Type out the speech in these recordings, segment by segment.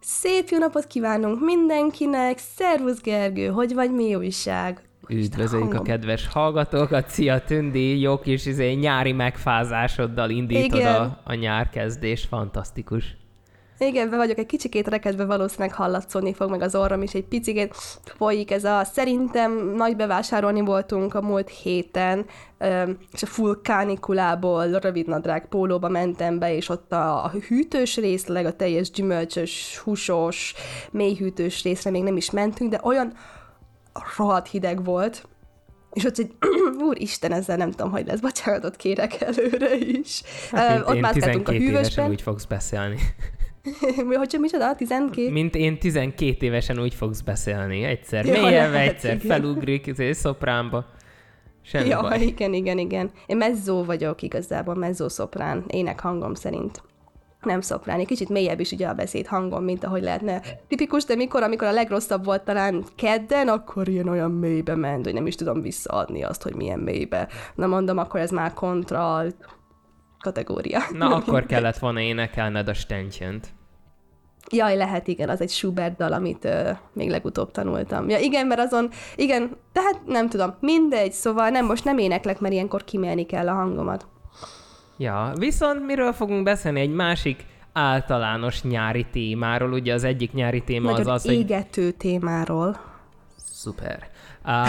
Szép jó napot kívánunk mindenkinek! Szervusz Gergő, hogy vagy, mi újság? Üdvözöljük a kedves hallgatókat, szia Tündi, jó kis izé, nyári megfázásoddal indítod a, a nyárkezdés, fantasztikus. Igen, be vagyok egy kicsikét rekedve, valószínűleg hallatszódni fog meg az orrom is, egy picikét folyik ez a, szerintem nagy bevásárolni voltunk a múlt héten, és a full kánikulából rövid nadrág pólóba mentem be, és ott a, a hűtős részleg, a teljes gyümölcsös, húsos, mély hűtős részre még nem is mentünk, de olyan rohadt hideg volt, és ott egy, úristen, ezzel nem tudom, hogy lesz, bocsánatot kérek előre is. Hát, uh, ott 12 a évesen úgy fogsz beszélni. hogy micsoda? 12? Mint én 12 évesen úgy fogsz beszélni. Egyszer ja, mélyelve, egyszer igen. felugrik, ez szopránba. Semmi ja, baj. igen, igen, igen. Én mezzó vagyok igazából, mezzó-szoprán, ének hangom szerint nem szoprán, egy kicsit mélyebb is ugye a beszéd hangom, mint ahogy lehetne. Tipikus, de mikor, amikor a legrosszabb volt talán kedden, akkor ilyen olyan mélybe ment, hogy nem is tudom visszaadni azt, hogy milyen mélybe. Na mondom, akkor ez már kontra kategória. Na, akkor kellett volna énekelned a stentyent. Jaj, lehet, igen, az egy Schubert dal, amit ö, még legutóbb tanultam. Ja, igen, mert azon, igen, tehát nem tudom, mindegy, szóval nem, most nem éneklek, mert ilyenkor kimélni kell a hangomat. Ja, viszont miről fogunk beszélni? Egy másik általános nyári témáról, ugye az egyik nyári téma Nagyon az az, hogy... égető témáról. Szuper. Uh,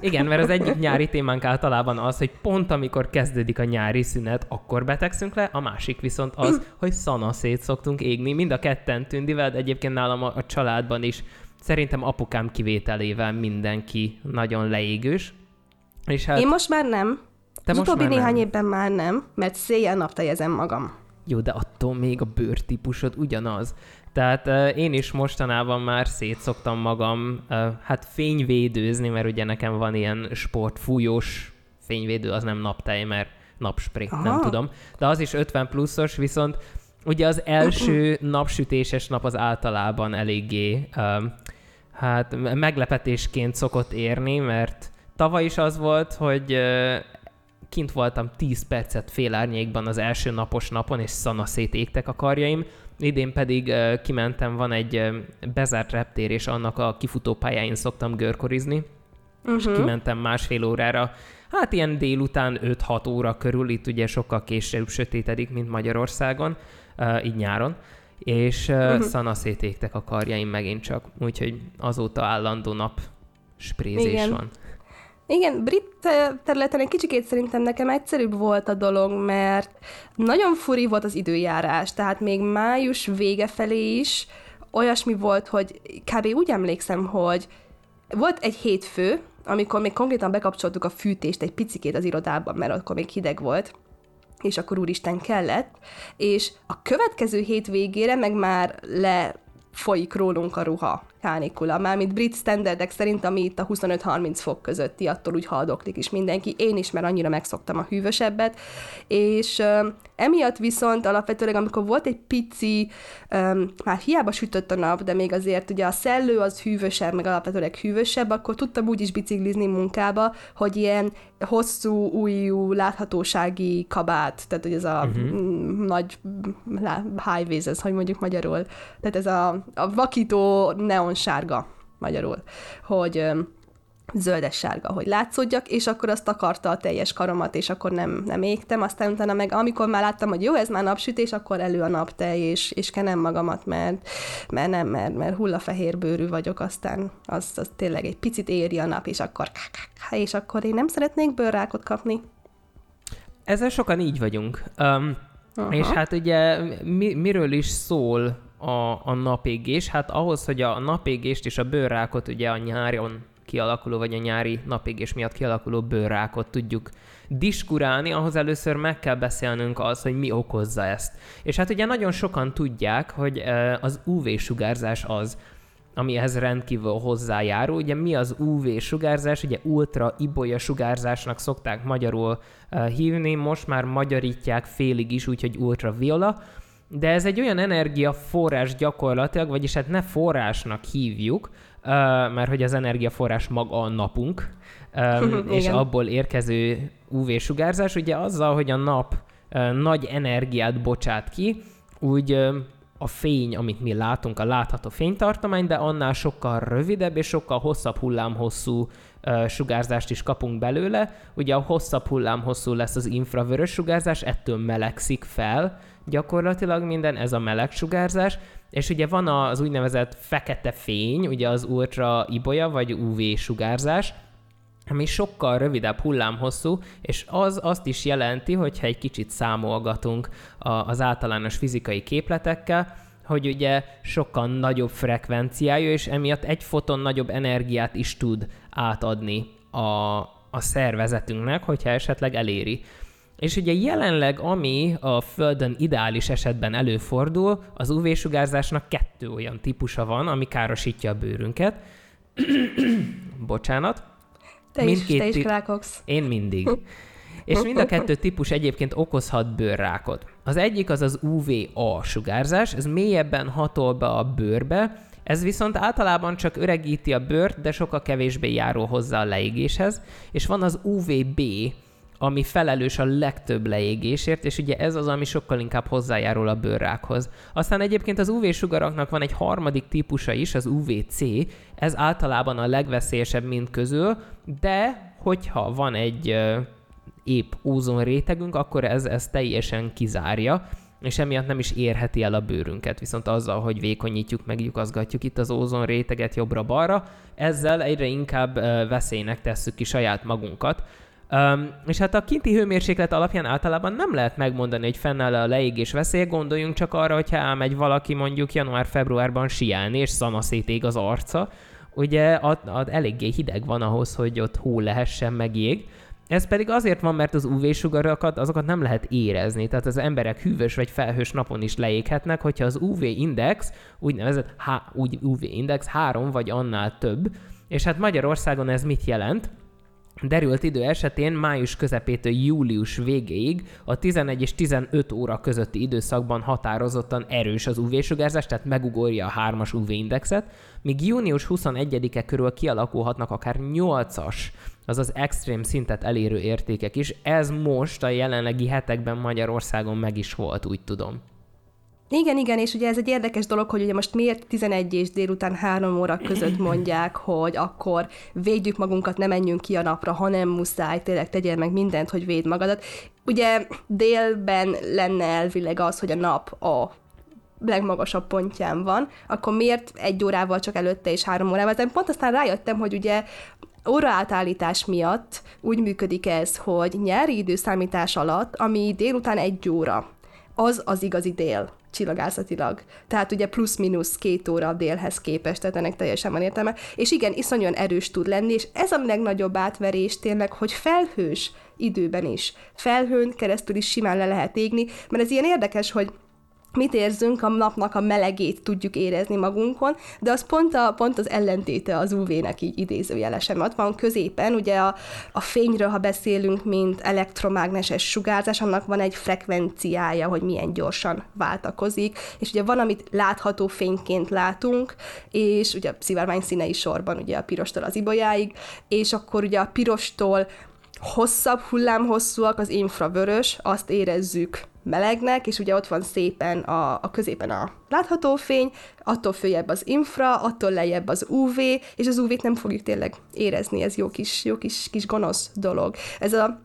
igen, mert az egyik nyári témánk általában az, hogy pont amikor kezdődik a nyári szünet, akkor betegszünk le, a másik viszont az, hogy szanaszét szoktunk égni. Mind a ketten tündivel, de egyébként nálam a, a családban is szerintem apukám kivételével mindenki nagyon leégős. És hát... Én most már nem. Te az most utóbbi néhány nem. évben már nem, mert széjjel napteljezem magam. Jó, de attól még a bőrtípusod ugyanaz. Tehát uh, én is mostanában már szétszoktam magam, uh, hát fényvédőzni, mert ugye nekem van ilyen sportfújós fényvédő, az nem naptej, mert napspray, Aha. nem tudom. De az is 50 pluszos, viszont ugye az első napsütéses nap az általában eléggé uh, hát meglepetésként szokott érni, mert tavaly is az volt, hogy kint voltam 10 percet félárnyékban az első napos napon, és szanaszét égtek a karjaim, Idén pedig uh, kimentem, van egy uh, bezárt reptér, és annak a kifutópályáin szoktam görkorizni, uh-huh. és kimentem másfél órára, hát ilyen délután 5-6 óra körül, itt ugye sokkal később sötétedik, mint Magyarországon, uh, így nyáron, és uh, uh-huh. szanaszét égtek a karjaim megint csak, úgyhogy azóta állandó nap sprézés Igen. van. Igen, brit területen egy kicsikét szerintem nekem egyszerűbb volt a dolog, mert nagyon furi volt az időjárás, tehát még május vége felé is olyasmi volt, hogy kb. úgy emlékszem, hogy volt egy hétfő, amikor még konkrétan bekapcsoltuk a fűtést egy picikét az irodában, mert akkor még hideg volt, és akkor úristen kellett, és a következő hét végére meg már le folyik rólunk a ruha kánikula. Mármint brit standardek szerint, ami itt a 25-30 fok közötti, attól úgy haldoklik is mindenki. Én is, mert annyira megszoktam a hűvösebbet. És emiatt viszont alapvetőleg, amikor volt egy pici, um, már hiába sütött a nap, de még azért ugye a szellő az hűvösebb, meg alapvetőleg hűvösebb, akkor tudtam úgy is biciklizni munkába, hogy ilyen hosszú, újú láthatósági kabát, tehát hogy ez a uh-huh. nagy high ez hogy mondjuk magyarul, tehát ez a, a vakító neon sárga magyarul, hogy zöldes-sárga, hogy látszódjak, és akkor azt akarta a teljes karomat, és akkor nem, nem égtem, aztán utána meg amikor már láttam, hogy jó, ez már napsütés, akkor elő a naptej, és, és kenem magamat, mert, mert nem, mert, mert hullafehér bőrű vagyok, aztán az, az tényleg egy picit éri a nap, és akkor és akkor én nem szeretnék bőrrákot kapni. Ezzel sokan így vagyunk. Um, és hát ugye mi, miről is szól a, a napégés? Hát ahhoz, hogy a napégést és a bőrrákot ugye a nyáron kialakuló, vagy a nyári napégés miatt kialakuló bőrrákot tudjuk diskurálni, ahhoz először meg kell beszélnünk az, hogy mi okozza ezt. És hát ugye nagyon sokan tudják, hogy az UV-sugárzás az, ami ehhez rendkívül hozzájárul. Ugye mi az UV sugárzás? Ugye ultra ibolya sugárzásnak szokták magyarul uh, hívni, most már magyarítják félig is, úgyhogy ultraviola, de ez egy olyan energiaforrás gyakorlatilag, vagyis hát ne forrásnak hívjuk, mert hogy az energiaforrás maga a napunk, és abból érkező UV-sugárzás, ugye azzal, hogy a nap nagy energiát bocsát ki, úgy a fény, amit mi látunk, a látható fénytartomány, de annál sokkal rövidebb és sokkal hosszabb hullámhosszú sugárzást is kapunk belőle. Ugye a hosszabb hullámhosszú lesz az infravörös sugárzás, ettől melegszik fel gyakorlatilag minden, ez a meleg sugárzás, és ugye van az úgynevezett fekete fény, ugye az ultra ibolya vagy UV sugárzás, ami sokkal rövidebb hullámhosszú, és az azt is jelenti, hogyha egy kicsit számolgatunk az általános fizikai képletekkel, hogy ugye sokkal nagyobb frekvenciájú, és emiatt egy foton nagyobb energiát is tud átadni a, a szervezetünknek, hogyha esetleg eléri. És ugye jelenleg, ami a Földön ideális esetben előfordul, az UV-sugárzásnak kettő olyan típusa van, ami károsítja a bőrünket. Bocsánat. Te is, te is rákogsz. Én mindig. És mind a kettő típus egyébként okozhat bőrrákot. Az egyik az az UVA sugárzás, ez mélyebben hatol be a bőrbe, ez viszont általában csak öregíti a bőrt, de sokkal kevésbé járul hozzá a leégéshez, és van az UVB, ami felelős a legtöbb leégésért, és ugye ez az, ami sokkal inkább hozzájárul a bőrrákhoz. Aztán egyébként az UV-sugaraknak van egy harmadik típusa is, az UVC, ez általában a legveszélyesebb mind közül, de hogyha van egy épp ózon rétegünk, akkor ez, ez teljesen kizárja, és emiatt nem is érheti el a bőrünket. Viszont azzal, hogy vékonyítjuk, meglyukazgatjuk itt az ózon réteget jobbra-balra, ezzel egyre inkább veszélynek tesszük ki saját magunkat. Um, és hát a kinti hőmérséklet alapján általában nem lehet megmondani, hogy fennáll a leégés veszély, gondoljunk csak arra, hogyha elmegy valaki mondjuk január-februárban siálni, és szanaszét az arca, ugye ad, ad, eléggé hideg van ahhoz, hogy ott hó lehessen meg jég. Ez pedig azért van, mert az UV-sugarakat, azokat nem lehet érezni, tehát az emberek hűvös vagy felhős napon is leéghetnek, hogyha az UV-index, úgynevezett H, UV-index három vagy annál több, és hát Magyarországon ez mit jelent? Derült idő esetén május közepétől július végéig a 11 és 15 óra közötti időszakban határozottan erős az UV-sugárzás, tehát megugorja a 3-as UV-indexet, míg június 21-e körül kialakulhatnak akár 8-as, azaz extrém szintet elérő értékek is. Ez most a jelenlegi hetekben Magyarországon meg is volt, úgy tudom. Igen, igen, és ugye ez egy érdekes dolog, hogy ugye most miért 11 és délután 3 óra között mondják, hogy akkor védjük magunkat, ne menjünk ki a napra, hanem muszáj, tényleg tegyél meg mindent, hogy véd magadat. Ugye délben lenne elvileg az, hogy a nap a legmagasabb pontján van, akkor miért egy órával csak előtte és három órával? De pont aztán rájöttem, hogy ugye óraátállítás miatt úgy működik ez, hogy nyári időszámítás alatt, ami délután egy óra, az az igazi dél csillagászatilag. Tehát ugye plusz-minusz két óra a délhez képest, tehát ennek teljesen van értelme. És igen, iszonyúan erős tud lenni, és ez a legnagyobb átverés tényleg, hogy felhős időben is. Felhőn keresztül is simán le lehet égni, mert ez ilyen érdekes, hogy mit érzünk, a napnak a melegét tudjuk érezni magunkon, de az pont, a, pont az ellentéte az UV-nek így idézőjelesen. Ott van középen, ugye a, a fényről, ha beszélünk, mint elektromágneses sugárzás, annak van egy frekvenciája, hogy milyen gyorsan váltakozik, és ugye van, amit látható fényként látunk, és ugye a szivárvány színei sorban, ugye a pirostól az ibolyáig, és akkor ugye a pirostól hosszabb hullámhosszúak, az infravörös, azt érezzük melegnek, és ugye ott van szépen a, a középen a látható fény, attól följebb az infra, attól lejjebb az UV, és az UV-t nem fogjuk tényleg érezni, ez jó kis, jó kis, kis gonosz dolog. Ez a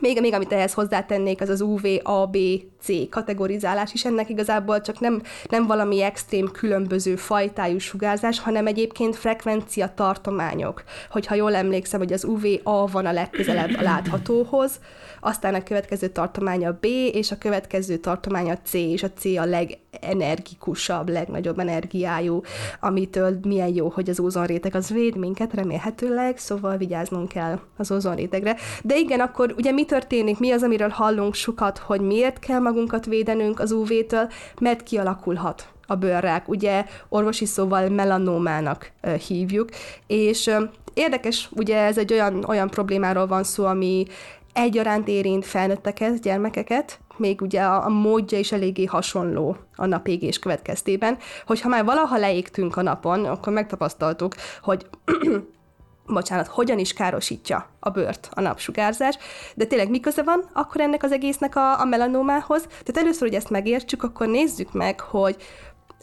még, még amit ehhez hozzátennék, az az UV, A, B, C kategorizálás is ennek igazából csak nem, nem valami extrém különböző fajtájú sugárzás, hanem egyébként frekvencia tartományok. Hogyha jól emlékszem, hogy az UV A van a legközelebb a láthatóhoz, aztán a következő tartománya B, és a következő tartománya C, és a C a legenergikusabb, legnagyobb energiájú, amitől milyen jó, hogy az ózonréteg az véd minket remélhetőleg, szóval vigyáznunk kell az ózonrétegre. De igen, akkor ugye mi történik, mi az, amiről hallunk sokat, hogy miért kell magunkat védenünk az UV-től, mert kialakulhat a bőrrák. Ugye orvosi szóval melanómának hívjuk, és érdekes, ugye ez egy olyan, olyan problémáról van szó, ami egyaránt érint felnőtteket, gyermekeket, még ugye a, a módja is eléggé hasonló a napégés következtében, hogyha már valaha leégtünk a napon, akkor megtapasztaltuk, hogy bocsánat, hogyan is károsítja a bőrt a napsugárzás, de tényleg mi van akkor ennek az egésznek a, a melanómához? Tehát először, hogy ezt megértsük, akkor nézzük meg, hogy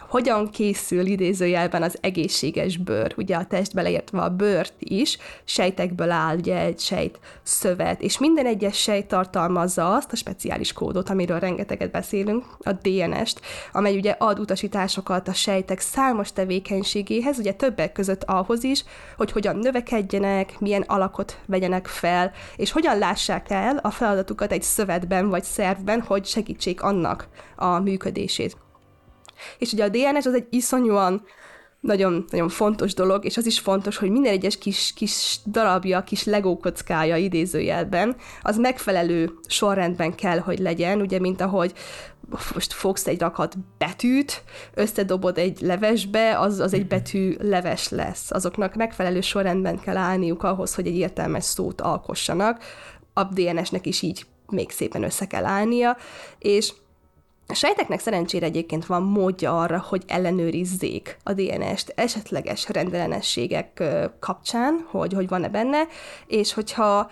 hogyan készül idézőjelben az egészséges bőr, ugye a test beleértve a bőrt is, sejtekből áll ugye egy sejt szövet, és minden egyes sejt tartalmazza azt a speciális kódot, amiről rengeteget beszélünk, a DNS-t, amely ugye ad utasításokat a sejtek számos tevékenységéhez, ugye többek között ahhoz is, hogy hogyan növekedjenek, milyen alakot vegyenek fel, és hogyan lássák el a feladatukat egy szövetben vagy szervben, hogy segítsék annak a működését. És ugye a DNS az egy iszonyúan nagyon, nagyon fontos dolog, és az is fontos, hogy minden egyes kis, kis darabja, kis legókockája idézőjelben, az megfelelő sorrendben kell, hogy legyen, ugye, mint ahogy most fogsz egy rakat betűt, összedobod egy levesbe, az, az egy betű leves lesz. Azoknak megfelelő sorrendben kell állniuk ahhoz, hogy egy értelmes szót alkossanak. A DNS-nek is így még szépen össze kell állnia, és a sejteknek szerencsére egyébként van módja arra, hogy ellenőrizzék a DNS-t esetleges rendellenességek kapcsán, hogy, hogy van-e benne, és hogyha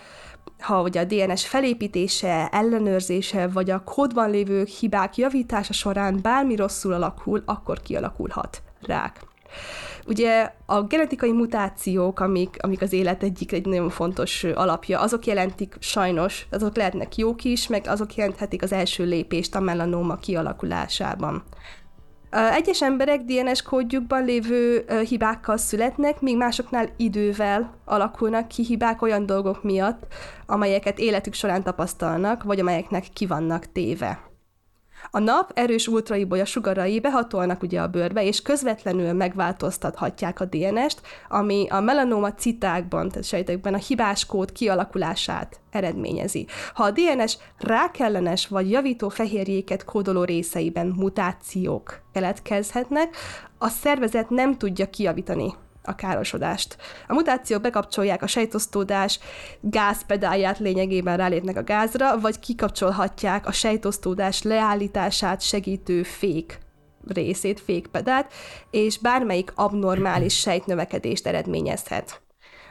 ha ugye a DNS felépítése, ellenőrzése, vagy a kódban lévő hibák javítása során bármi rosszul alakul, akkor kialakulhat rák. Ugye a genetikai mutációk, amik, amik az élet egyik egy nagyon fontos alapja, azok jelentik sajnos, azok lehetnek jók is, meg azok jelenthetik az első lépést a melanóma kialakulásában. Egyes emberek DNS kódjukban lévő hibákkal születnek, míg másoknál idővel alakulnak ki hibák olyan dolgok miatt, amelyeket életük során tapasztalnak, vagy amelyeknek ki vannak téve. A nap erős ultraibolya sugarai behatolnak ugye a bőrbe, és közvetlenül megváltoztathatják a DNS-t, ami a melanoma citákban, tehát sejtekben a hibás kód kialakulását eredményezi. Ha a DNS rákellenes vagy javító fehérjéket kódoló részeiben mutációk keletkezhetnek, a szervezet nem tudja kiavítani a károsodást. A mutációk bekapcsolják a sejtosztódás gázpedálját lényegében rálépnek a gázra, vagy kikapcsolhatják a sejtosztódás leállítását segítő fék részét, fékpedált, és bármelyik abnormális sejtnövekedést eredményezhet.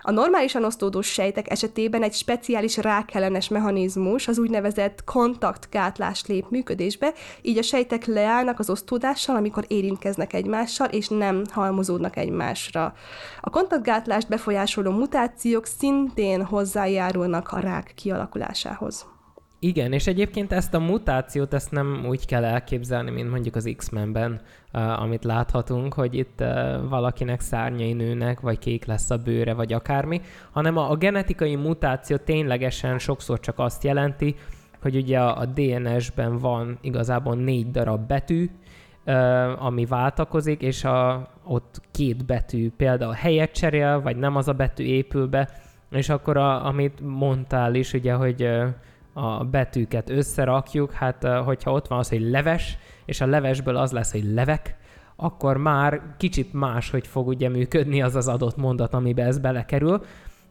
A normálisan osztódó sejtek esetében egy speciális rákellenes mechanizmus, az úgynevezett kontaktgátlás lép működésbe, így a sejtek leállnak az osztódással, amikor érintkeznek egymással, és nem halmozódnak egymásra. A kontaktgátlást befolyásoló mutációk szintén hozzájárulnak a rák kialakulásához. Igen, és egyébként ezt a mutációt, ezt nem úgy kell elképzelni, mint mondjuk az X-Menben, uh, amit láthatunk, hogy itt uh, valakinek szárnyai nőnek, vagy kék lesz a bőre, vagy akármi, hanem a, a genetikai mutáció ténylegesen sokszor csak azt jelenti, hogy ugye a, a DNS-ben van igazából négy darab betű, uh, ami váltakozik, és a, ott két betű például helyet cserél, vagy nem az a betű épül be, és akkor a, amit mondtál is, ugye, hogy uh, a betűket összerakjuk, hát hogyha ott van az, hogy leves, és a levesből az lesz, hogy levek, akkor már kicsit más, hogy fog ugye működni az az adott mondat, amibe ez belekerül.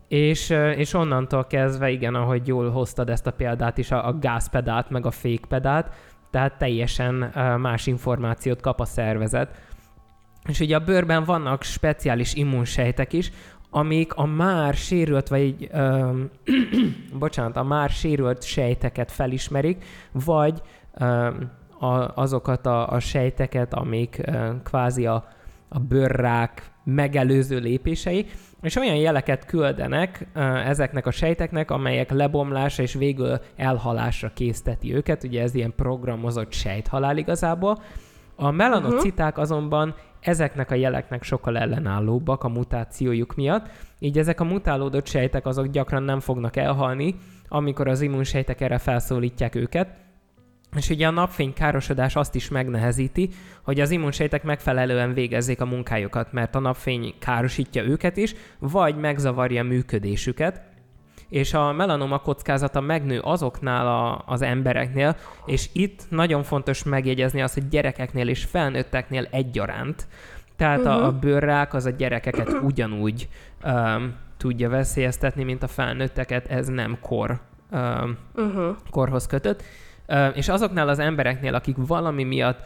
És, és onnantól kezdve, igen, ahogy jól hoztad ezt a példát is, a, a gázpedált, meg a fékpedált, tehát teljesen más információt kap a szervezet. És ugye a bőrben vannak speciális immunsejtek is, amik a már sérült, vagy ö, bocsánat, a már sérült sejteket felismerik, vagy a, azokat a, a sejteket, amik ö, kvázi a, a bőrrák megelőző lépései, és olyan jeleket küldenek ezeknek a sejteknek, amelyek lebomlásra és végül elhalásra készteti őket, ugye ez ilyen programozott sejthalál igazából. A melanociták uh-huh. azonban ezeknek a jeleknek sokkal ellenállóbbak a mutációjuk miatt, így ezek a mutálódott sejtek azok gyakran nem fognak elhalni, amikor az immunsejtek erre felszólítják őket, és ugye a napfény károsodás azt is megnehezíti, hogy az immunsejtek megfelelően végezzék a munkájukat, mert a napfény károsítja őket is, vagy megzavarja működésüket, és a melanoma kockázata megnő azoknál a, az embereknél, és itt nagyon fontos megjegyezni azt, hogy gyerekeknél és felnőtteknél egyaránt. Tehát uh-huh. a, a mhm. bőrrák az a gyerekeket ugyanúgy um, tudja veszélyeztetni, mint a felnőtteket, ez nem kor, um, uh-huh. korhoz kötött. És azoknál az embereknél, akik valami miatt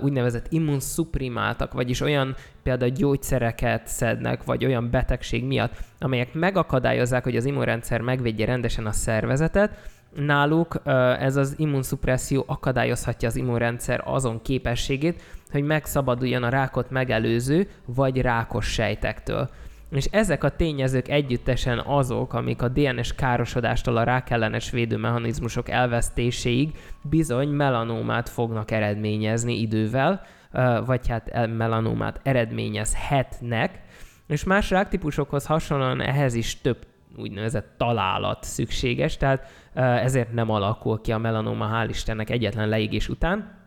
úgynevezett immunszuprimáltak, vagyis olyan például gyógyszereket szednek, vagy olyan betegség miatt, amelyek megakadályozzák, hogy az immunrendszer megvédje rendesen a szervezetet, náluk ez az immunszupresszió akadályozhatja az immunrendszer azon képességét, hogy megszabaduljon a rákot megelőző vagy rákos sejtektől. És ezek a tényezők együttesen azok, amik a DNS károsodástól a rákellenes védőmechanizmusok elvesztéséig bizony melanómát fognak eredményezni idővel, vagy hát melanómát eredményezhetnek, és más ráktípusokhoz hasonlóan ehhez is több úgynevezett találat szükséges, tehát ezért nem alakul ki a melanóma, hál' Istennek egyetlen leégés után.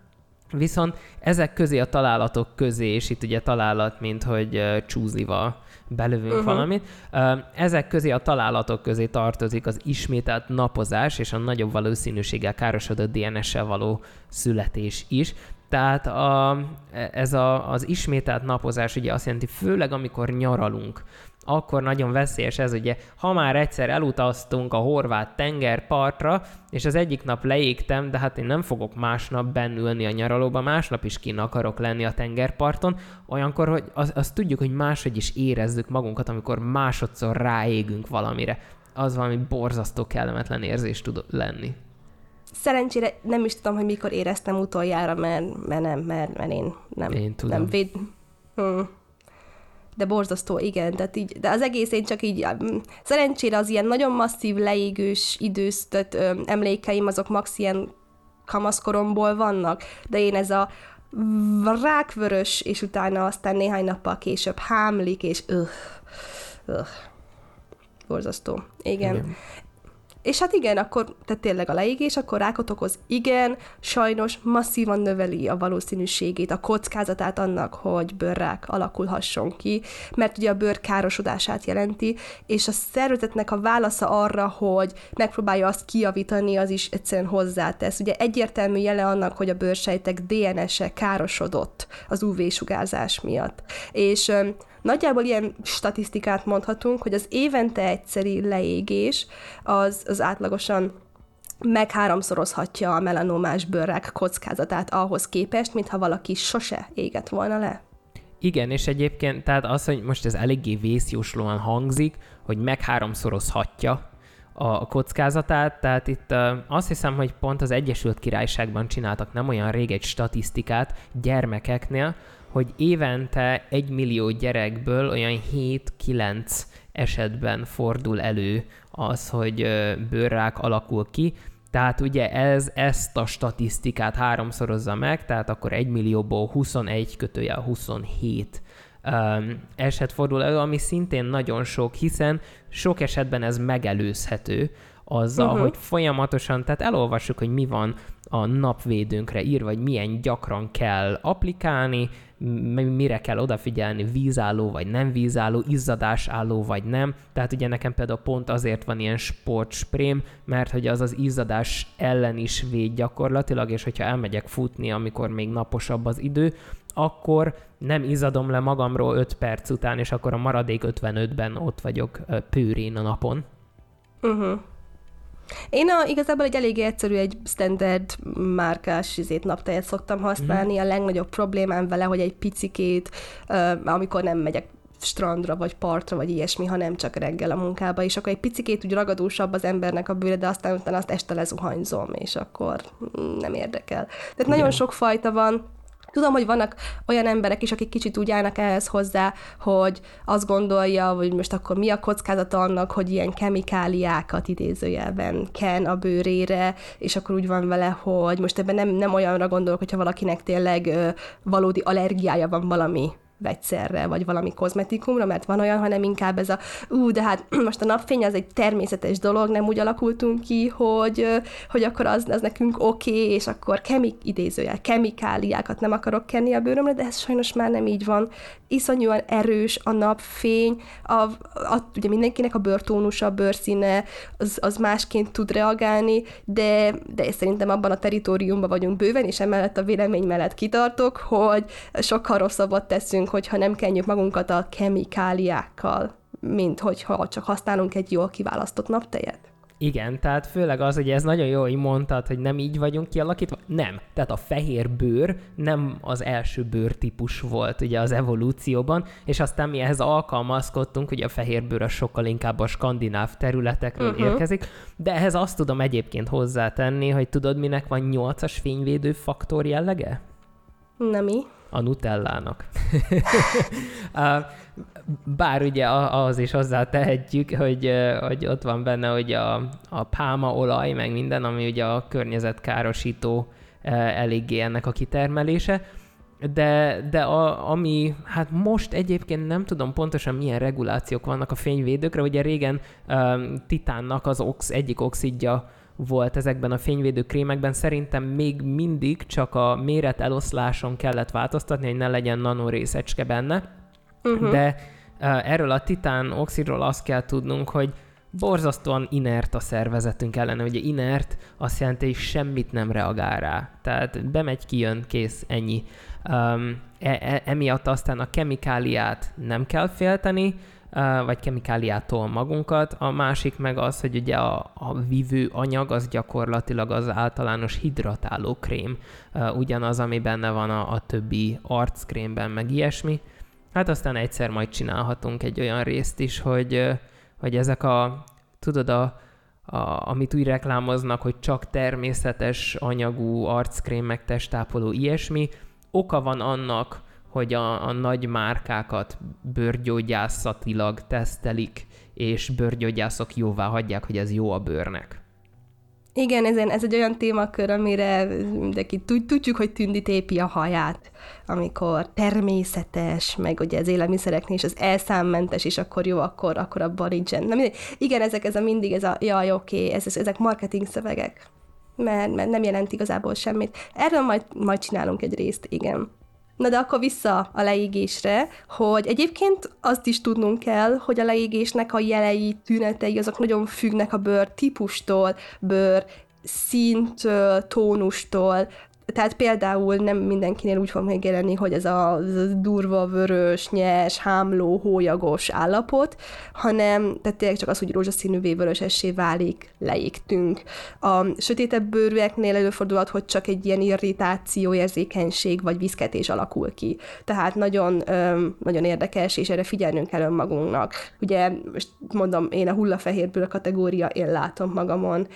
Viszont ezek közé a találatok közé, és itt ugye találat, mint hogy csúzival belövünk uh-huh. valamit. Ezek közé a találatok közé tartozik az ismételt napozás és a nagyobb valószínűséggel károsodott DNS-sel való születés is. Tehát a, ez a, az ismételt napozás ugye azt jelenti, főleg amikor nyaralunk, akkor nagyon veszélyes ez, ugye, ha már egyszer elutaztunk a horvát tengerpartra, és az egyik nap leégtem, de hát én nem fogok másnap bennülni a nyaralóba, másnap is kin akarok lenni a tengerparton, olyankor, hogy azt az tudjuk, hogy máshogy is érezzük magunkat, amikor másodszor ráégünk valamire. Az valami borzasztó kellemetlen érzés tud lenni. Szerencsére nem is tudom, hogy mikor éreztem utoljára, mert, mert nem, mert, mert én nem, én tudom. nem véd... Hmm de borzasztó, igen, tehát így, de az egész én csak így, szerencsére az ilyen nagyon masszív leégős idősztött emlékeim, azok max ilyen kamaszkoromból vannak, de én ez a rákvörös, és utána aztán néhány nappal később hámlik, és öh, öh, borzasztó. Igen. igen. És hát igen, akkor, tehát tényleg a leégés, akkor rákot okoz, igen, sajnos masszívan növeli a valószínűségét, a kockázatát annak, hogy bőrrák alakulhasson ki, mert ugye a bőr károsodását jelenti, és a szervezetnek a válasza arra, hogy megpróbálja azt kijavítani, az is egyszerűen hozzátesz. Ugye egyértelmű jele annak, hogy a bőrsejtek DNS-e károsodott az UV-sugárzás miatt. És Nagyjából ilyen statisztikát mondhatunk, hogy az évente egyszeri leégés az, az átlagosan meg háromszorozhatja a melanomás bőrrák kockázatát ahhoz képest, mintha valaki sose égett volna le. Igen, és egyébként, tehát az, hogy most ez eléggé vészjóslóan hangzik, hogy meg háromszorozhatja a kockázatát, tehát itt azt hiszem, hogy pont az Egyesült Királyságban csináltak nem olyan rég egy statisztikát gyermekeknél, hogy évente egy millió gyerekből olyan 7-9 esetben fordul elő az, hogy bőrrák alakul ki, tehát ugye ez ezt a statisztikát háromszorozza meg, tehát akkor 1 millióból 21 kötője 27 um, eset fordul elő, ami szintén nagyon sok, hiszen sok esetben ez megelőzhető azzal, uh-huh. hogy folyamatosan, tehát elolvassuk, hogy mi van a napvédőnkre ír, vagy milyen gyakran kell applikálni, mire kell odafigyelni, vízálló vagy nem vízálló, izzadásálló vagy nem. Tehát ugye nekem például pont azért van ilyen sportsprém, mert hogy az az izzadás ellen is véd gyakorlatilag, és hogyha elmegyek futni, amikor még naposabb az idő, akkor nem izzadom le magamról 5 perc után, és akkor a maradék 55-ben ott vagyok pőrén a napon. Uh-huh. Én a, igazából egy eléggé egyszerű, egy standard márkás izét, naptejet szoktam használni. Mm. A legnagyobb problémám vele, hogy egy picikét, amikor nem megyek strandra, vagy partra, vagy ilyesmi, hanem csak reggel a munkába, és akkor egy picikét úgy ragadósabb az embernek a bőre, de aztán utána azt este lezuhanyzom, és akkor nem érdekel. Tehát Igen. nagyon sok fajta van, Tudom, hogy vannak olyan emberek is, akik kicsit úgy állnak ehhez hozzá, hogy azt gondolja, hogy most akkor mi a kockázata annak, hogy ilyen kemikáliákat idézőjelben ken a bőrére, és akkor úgy van vele, hogy most ebben nem, nem olyanra gondolok, hogyha valakinek tényleg ö, valódi allergiája van valami vegyszerre, vagy valami kozmetikumra, mert van olyan, hanem inkább ez a, ú, de hát most a napfény az egy természetes dolog, nem úgy alakultunk ki, hogy, hogy akkor az, az nekünk oké, okay, és akkor kemik, idézőjel, kemikáliákat nem akarok kenni a bőrömre, de ez sajnos már nem így van. Iszonyúan erős a napfény, a, a, ugye mindenkinek a bőrtónusa, a bőrszíne, az, az másként tud reagálni, de, de szerintem abban a teritoriumban vagyunk bőven, és emellett a vélemény mellett kitartok, hogy sokkal rosszabbat teszünk, hogyha nem kenjük magunkat a kemikáliákkal, mint hogyha csak használunk egy jól kiválasztott naptejet. Igen, tehát főleg az, hogy ez nagyon jó, hogy mondtad, hogy nem így vagyunk kialakítva. Nem. Tehát a fehér bőr nem az első bőrtípus volt ugye az evolúcióban, és aztán mi ehhez alkalmazkodtunk, hogy a fehér bőr a sokkal inkább a skandináv területekről uh-huh. érkezik, de ehhez azt tudom egyébként hozzátenni, hogy tudod, minek van nyolcas fényvédő faktor jellege? Nem mi? A nutellának. Bár ugye az is hozzá tehetjük, hogy, hogy ott van benne hogy a, a pálmaolaj, meg minden, ami ugye a környezetkárosító eléggé ennek a kitermelése, de, de a, ami, hát most egyébként nem tudom pontosan milyen regulációk vannak a fényvédőkre, ugye régen um, titánnak az ox, egyik oxidja volt ezekben a fényvédő krémekben, szerintem még mindig csak a méret eloszláson kellett változtatni, hogy ne legyen nanorészecske benne, uh-huh. de uh, erről a titán oxidról azt kell tudnunk, hogy borzasztóan inert a szervezetünk ellen. Ugye inert azt jelenti, hogy semmit nem reagál rá. Tehát bemegy, kijön, kész, ennyi. Um, e- e- emiatt aztán a kemikáliát nem kell félteni, vagy kemikáliától magunkat. A másik meg az, hogy ugye a, a vívő anyag az gyakorlatilag az általános hidratáló krém, ugyanaz, ami benne van a, a többi arckrémben, meg ilyesmi. Hát aztán egyszer majd csinálhatunk egy olyan részt is, hogy, hogy ezek a, tudod, a, a, amit úgy reklámoznak, hogy csak természetes anyagú arckrém, meg testápoló, ilyesmi, oka van annak, hogy a, a nagy márkákat bőrgyógyászatilag tesztelik, és bőrgyógyászok jóvá hagyják, hogy ez jó a bőrnek. Igen, ez, ez egy olyan témakör, amire mindenki tudjuk, hogy tündi tépi a haját, amikor természetes, meg ugye az élelmiszereknél is az elszámmentes, és akkor jó, akkor, akkor abban nincsen. Na, mindegy. Igen, ezek ez a mindig, ez a jaj, oké, ez, ez, ezek marketing szövegek, mert, mert nem jelent igazából semmit. Erről majd, majd csinálunk egy részt, igen. Na de akkor vissza a leégésre, hogy egyébként azt is tudnunk kell, hogy a leégésnek a jelei, tünetei, azok nagyon függnek a bőr típustól, bőr színtől, tónustól, tehát például nem mindenkinél úgy fog megjelenni, hogy ez a durva, vörös, nyers, hámló, hólyagos állapot, hanem tehát tényleg csak az, hogy rózsaszínűvé vörösessé válik, leégtünk. A sötétebb bőrűeknél előfordulhat, hogy csak egy ilyen irritáció, érzékenység vagy viszketés alakul ki. Tehát nagyon, nagyon érdekes, és erre figyelnünk kell önmagunknak. Ugye, most mondom, én a hullafehérből kategória, én látom magamon,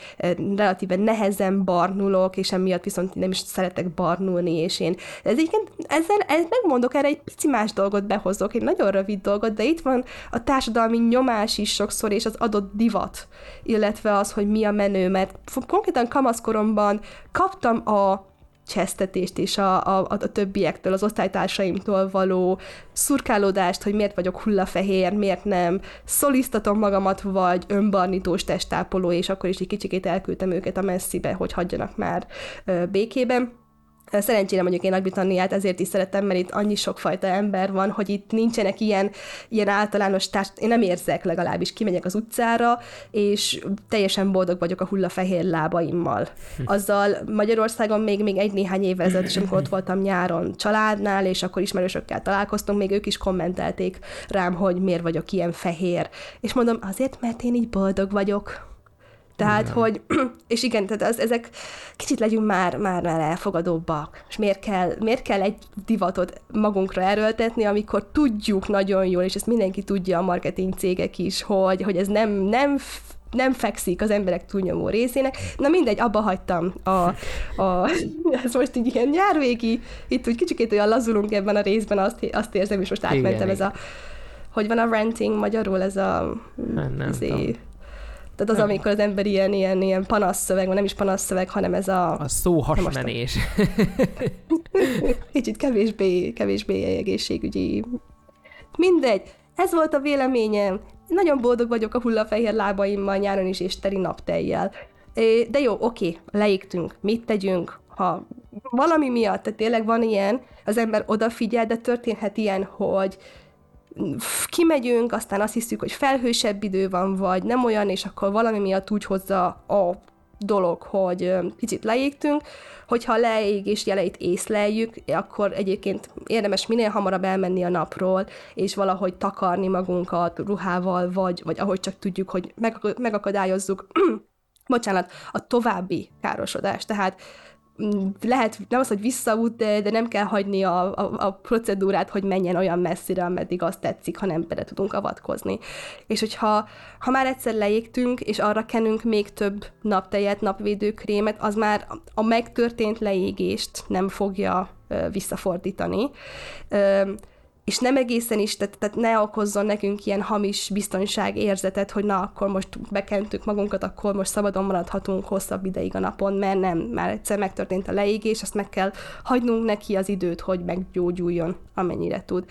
relatíve nehezen barnulok, és emiatt viszont nem is szeretek barnulni, és én ez egyébként ezzel, ezzel megmondok erre egy pici más dolgot behozok, egy nagyon rövid dolgot, de itt van a társadalmi nyomás is sokszor, és az adott divat, illetve az, hogy mi a menő, mert konkrétan kamaszkoromban kaptam a csesztetést és a, a, a, többiektől, az osztálytársaimtól való szurkálódást, hogy miért vagyok hullafehér, miért nem szolisztatom magamat, vagy önbarnítós testápoló, és akkor is egy kicsikét elküldtem őket a messzibe, hogy hagyjanak már békében. Szerencsére mondjuk én Nagy-Britanniát ezért is szeretem, mert itt annyi sokfajta ember van, hogy itt nincsenek ilyen, ilyen általános társ... Én nem érzek legalábbis, kimegyek az utcára, és teljesen boldog vagyok a hullafehér lábaimmal. Azzal Magyarországon még, még egy-néhány évvel ezelőtt, és amikor ott voltam nyáron családnál, és akkor ismerősökkel találkoztunk, még ők is kommentelték rám, hogy miért vagyok ilyen fehér. És mondom, azért, mert én így boldog vagyok tehát, igen. hogy, és igen, tehát az, ezek kicsit legyünk már, már, már elfogadóbbak. És miért kell, miért kell egy divatot magunkra erőltetni, amikor tudjuk nagyon jól, és ezt mindenki tudja, a marketing cégek is, hogy, hogy ez nem, nem nem fekszik az emberek túlnyomó részének. Na mindegy, abba hagytam a, a ez most így ilyen nyárvégi, itt úgy kicsikét olyan lazulunk ebben a részben, azt, azt érzem, és most átmentem igen, ez a, hogy van a renting magyarul, ez a... Nem, nem izé, Tehát az, amikor az ember ilyen, ilyen, ilyen panasszöveg, vagy nem is panasszöveg, hanem ez a... A szóhasmenés. Kicsit kevésbé, kevésbé egészségügyi. Mindegy. Ez volt a véleményem. Nagyon boldog vagyok a hullafehér lábaimmal nyáron is, és teli naptejjel. De jó, oké, leégtünk. Mit tegyünk? Ha valami miatt, tehát tényleg van ilyen, az ember odafigyel, de történhet ilyen, hogy kimegyünk, aztán azt hiszük, hogy felhősebb idő van, vagy nem olyan, és akkor valami miatt úgy hozza a dolog, hogy kicsit leégtünk, hogyha a leégés jeleit észleljük, akkor egyébként érdemes minél hamarabb elmenni a napról, és valahogy takarni magunkat ruhával, vagy, vagy ahogy csak tudjuk, hogy megakadályozzuk bocsánat, a további károsodást. Tehát lehet, nem az, hogy visszaút, de, de nem kell hagyni a, a, a procedúrát, hogy menjen olyan messzire, ameddig azt tetszik, hanem bele tudunk avatkozni. És hogyha ha már egyszer leégtünk, és arra kenünk még több naptejet, napvédőkrémet, az már a megtörtént leégést nem fogja visszafordítani. És nem egészen is, tehát, tehát ne okozzon nekünk ilyen hamis biztonság érzetet, hogy na, akkor most bekentük magunkat, akkor most szabadon maradhatunk hosszabb ideig a napon, mert nem, már egyszer megtörtént a leégés, azt meg kell hagynunk neki az időt, hogy meggyógyuljon, amennyire tud.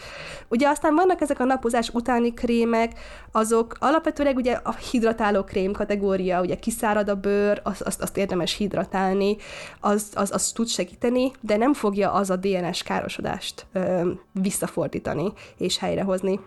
Ugye aztán vannak ezek a napozás utáni krémek, azok alapvetően ugye a hidratáló krém kategória, ugye kiszárad a bőr, azt, azt, azt érdemes hidratálni, az, az, az tud segíteni, de nem fogja az a DNS károsodást ö, visszafordítani javítani és helyrehozni.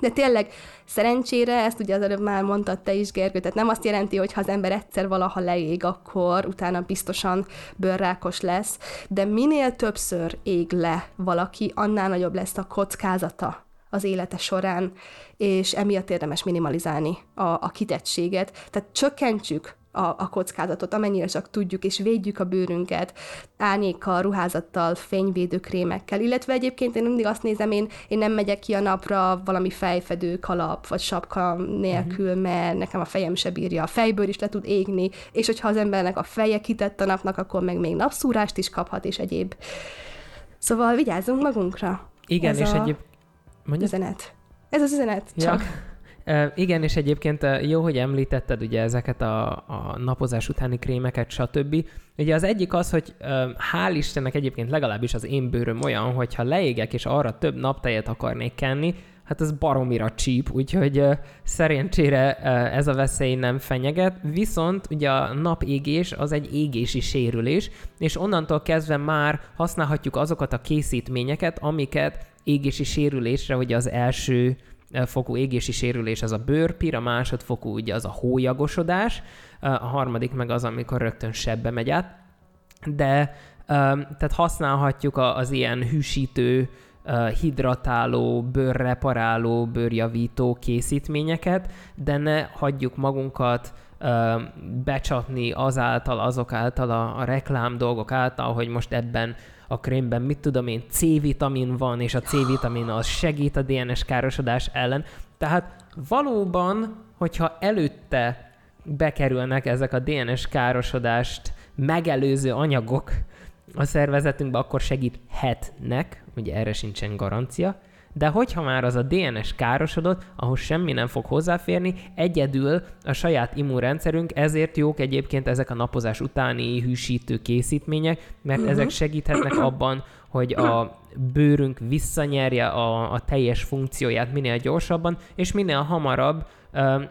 De tényleg szerencsére, ezt ugye az előbb már mondtad te is, Gergő, tehát nem azt jelenti, hogy ha az ember egyszer valaha leég, akkor utána biztosan bőrrákos lesz, de minél többször ég le valaki, annál nagyobb lesz a kockázata az élete során, és emiatt érdemes minimalizálni a, a kitettséget. Tehát csökkentsük a, a kockázatot, amennyire csak tudjuk, és védjük a bőrünket árnyékkal, ruházattal, fényvédőkrémekkel, illetve egyébként én mindig azt nézem, én, én nem megyek ki a napra valami fejfedő kalap, vagy sapka nélkül, uh-huh. mert nekem a fejem se bírja, a fejből is le tud égni, és hogyha az embernek a feje kitett a napnak, akkor meg még napszúrást is kaphat, és egyéb. Szóval vigyázzunk magunkra. Igen, Ez és egyéb... Mondjad? Üzenet. Ez az üzenet, csak. Igen, és egyébként jó, hogy említetted ugye ezeket a, a napozás utáni krémeket, stb. Ugye az egyik az, hogy hál' Istennek egyébként legalábbis az én bőröm olyan, hogy ha leégek és arra több naptejet akarnék kenni, hát ez baromira csíp, úgyhogy szerencsére ez a veszély nem fenyeget, viszont ugye a napégés az egy égési sérülés, és onnantól kezdve már használhatjuk azokat a készítményeket, amiket égési sérülésre, ugye az első fokú égési sérülés az a bőrpír, a másodfokú ugye az a hólyagosodás, a harmadik meg az, amikor rögtön sebbe megy át. De tehát használhatjuk az ilyen hűsítő, hidratáló, bőrreparáló, bőrjavító készítményeket, de ne hagyjuk magunkat becsapni azáltal, azok által a, a reklám dolgok által, hogy most ebben a krémben, mit tudom én, C-vitamin van, és a C-vitamin az segít a DNS károsodás ellen. Tehát valóban, hogyha előtte bekerülnek ezek a DNS károsodást megelőző anyagok a szervezetünkbe, akkor segíthetnek, ugye erre sincsen garancia, de hogyha már az a DNS károsodott, ahhoz semmi nem fog hozzáférni, egyedül a saját immunrendszerünk, ezért jók egyébként ezek a napozás utáni hűsítő készítmények, mert uh-huh. ezek segíthetnek abban, hogy a bőrünk visszanyerje a, a teljes funkcióját minél gyorsabban, és minél hamarabb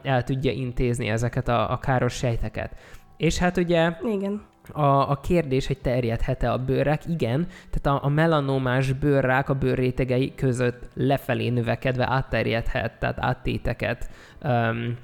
el tudja intézni ezeket a, a káros sejteket. És hát ugye... Igen a, a kérdés, hogy terjedhet-e a bőrrák, igen, tehát a, a melanomás bőrrák a bőrrétegei között lefelé növekedve átterjedhet, tehát áttéteket um,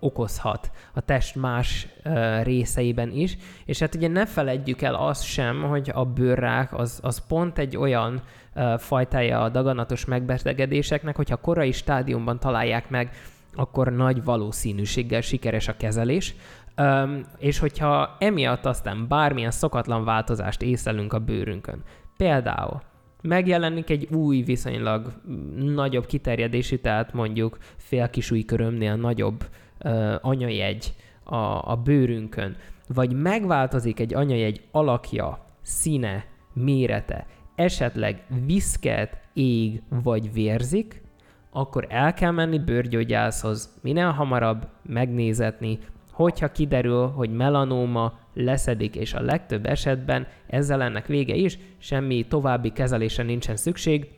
okozhat a test más uh, részeiben is, és hát ugye ne feledjük el azt sem, hogy a bőrrák az, az pont egy olyan uh, fajtája a daganatos megbetegedéseknek, hogyha korai stádiumban találják meg, akkor nagy valószínűséggel sikeres a kezelés, Um, és hogyha emiatt aztán bármilyen szokatlan változást észlelünk a bőrünkön, például megjelenik egy új, viszonylag nagyobb kiterjedésű, tehát mondjuk félkisúly körömnél nagyobb uh, anyajegy a, a bőrünkön, vagy megváltozik egy anyajegy alakja, színe, mérete, esetleg viszket, ég vagy vérzik, akkor el kell menni bőrgyógyászhoz minél hamarabb megnézetni, hogyha kiderül, hogy melanóma leszedik, és a legtöbb esetben ezzel ennek vége is, semmi további kezelése nincsen szükség,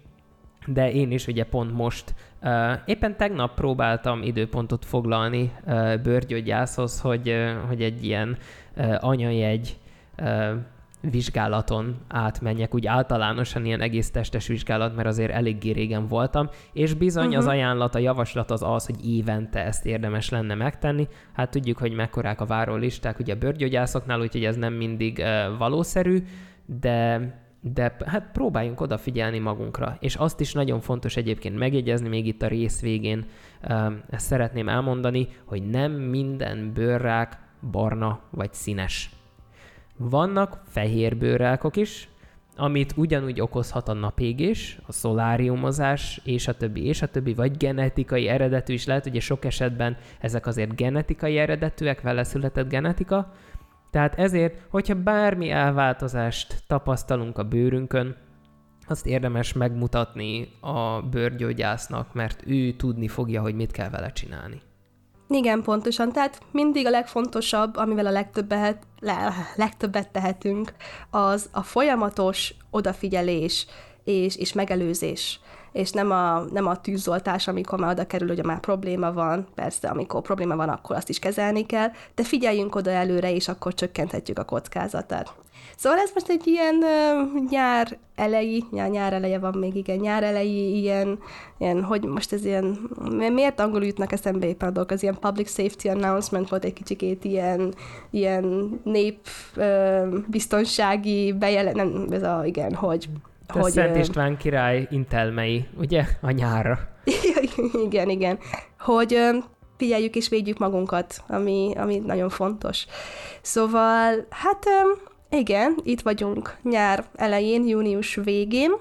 de én is ugye pont most, uh, éppen tegnap próbáltam időpontot foglalni uh, bőrgyógyászhoz, hogy, uh, hogy egy ilyen uh, anyajegy uh, vizsgálaton átmenjek, úgy általánosan ilyen egész testes vizsgálat, mert azért eléggé régen voltam, és bizony uh-huh. az mhm. ajánlat, a javaslat az az, hogy évente ezt érdemes lenne megtenni. Hát tudjuk, hogy mekkorák a várólisták ugye a bőrgyógyászoknál, úgyhogy ez nem mindig uh, valószerű, de de hát próbáljunk odafigyelni magunkra. És azt is nagyon fontos egyébként megjegyezni még itt a rész végén, ezt szeretném elmondani, hogy nem minden bőrrák barna vagy színes. Vannak fehér bőrrákok is, amit ugyanúgy okozhat a napégés, a szoláriumozás, és a többi, és a többi, vagy genetikai eredetű is lehet, ugye sok esetben ezek azért genetikai eredetűek, vele született genetika, tehát ezért, hogyha bármi elváltozást tapasztalunk a bőrünkön, azt érdemes megmutatni a bőrgyógyásznak, mert ő tudni fogja, hogy mit kell vele csinálni. Igen, pontosan. Tehát mindig a legfontosabb, amivel a legtöbbet, le, legtöbbet tehetünk, az a folyamatos odafigyelés és, és megelőzés és nem a, nem a tűzoltás, amikor már oda kerül, hogy már probléma van, persze, amikor probléma van, akkor azt is kezelni kell, de figyeljünk oda előre, és akkor csökkenthetjük a kockázatát. Szóval ez most egy ilyen uh, nyár elejé, nyár, nyár eleje van még, igen, nyár elejé ilyen, ilyen, hogy most ez ilyen, miért angolul jutnak eszembe éppen a dolgok, az ilyen public safety announcement volt egy kicsikét ilyen, ilyen nép uh, biztonsági bejelent, nem, ez a, igen, hogy a hogy, Szent István király intelmei, ugye? A nyárra. igen, igen. Hogy figyeljük és védjük magunkat, ami, ami nagyon fontos. Szóval, hát igen, itt vagyunk nyár elején, június végén,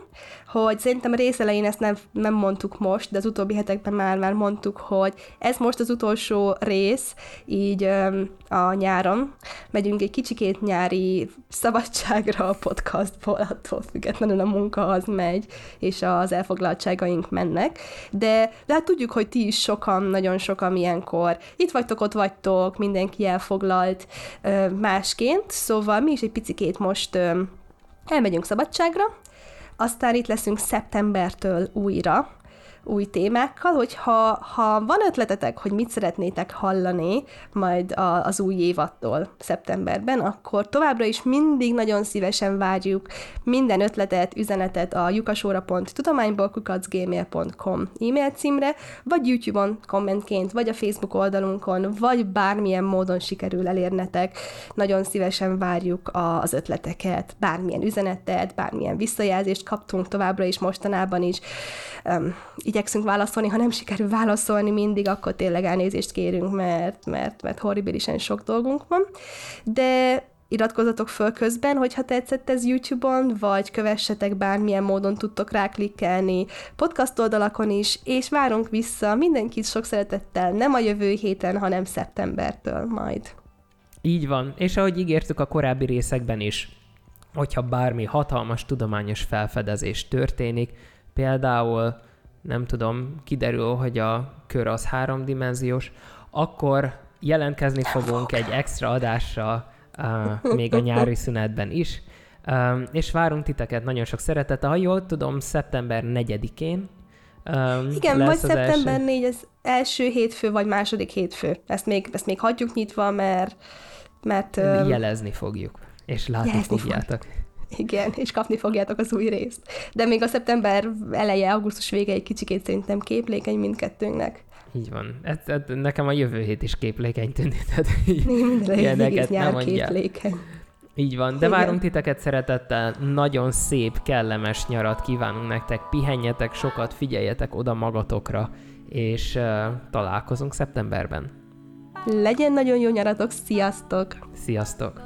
hogy szerintem a rész elején ezt nem, nem mondtuk most, de az utóbbi hetekben már, már mondtuk, hogy ez most az utolsó rész, így öm, a nyáron. Megyünk egy kicsikét nyári szabadságra a podcastból, attól függetlenül a munka az megy, és az elfoglaltságaink mennek. De, de hát tudjuk, hogy ti is sokan, nagyon sokan ilyenkor itt vagytok, ott vagytok, mindenki elfoglalt ö, másként, szóval mi is egy picikét most ö, elmegyünk szabadságra, aztán itt leszünk szeptembertől újra, új témákkal, hogyha ha van ötletetek, hogy mit szeretnétek hallani majd a, az új évattól szeptemberben, akkor továbbra is mindig nagyon szívesen várjuk minden ötletet, üzenetet a jukasóra.tudományból.gmail.com e-mail címre, vagy YouTube-on kommentként, vagy a Facebook oldalunkon, vagy bármilyen módon sikerül elérnetek. Nagyon szívesen várjuk a, az ötleteket, bármilyen üzenetet, bármilyen visszajelzést kaptunk továbbra is mostanában is. Um, így igyekszünk válaszolni, ha nem sikerül válaszolni mindig, akkor tényleg elnézést kérünk, mert, mert, mert horribilisen sok dolgunk van. De iratkozatok föl közben, hogyha tetszett ez YouTube-on, vagy kövessetek bármilyen módon tudtok ráklikkelni podcast oldalakon is, és várunk vissza mindenkit sok szeretettel, nem a jövő héten, hanem szeptembertől majd. Így van, és ahogy ígértük a korábbi részekben is, hogyha bármi hatalmas tudományos felfedezés történik, például nem tudom, kiderül, hogy a kör az háromdimenziós, akkor jelentkezni fogunk egy extra adásra uh, még a nyári szünetben is, um, és várunk titeket nagyon sok szeretettel. Ha jól tudom, szeptember 4-én um, Igen, vagy szeptember első... 4, az első hétfő, vagy második hétfő. Ezt még, ezt még hagyjuk nyitva, mert... mert um, jelezni fogjuk, és látni fogjátok. Fog. Igen, és kapni fogjátok az új részt. De még a szeptember eleje, augusztus vége egy kicsikét szerintem képlékeny mindkettőnknek. Így van. Ez, ez, nekem a jövő hét is képlékeny tűnik. Tehát Minden egész nyár képlékeny. Így van, de Igen. várunk titeket szeretettel, nagyon szép, kellemes nyarat kívánunk nektek, pihenjetek sokat, figyeljetek oda magatokra, és uh, találkozunk szeptemberben. Legyen nagyon jó nyaratok, sziasztok! Sziasztok!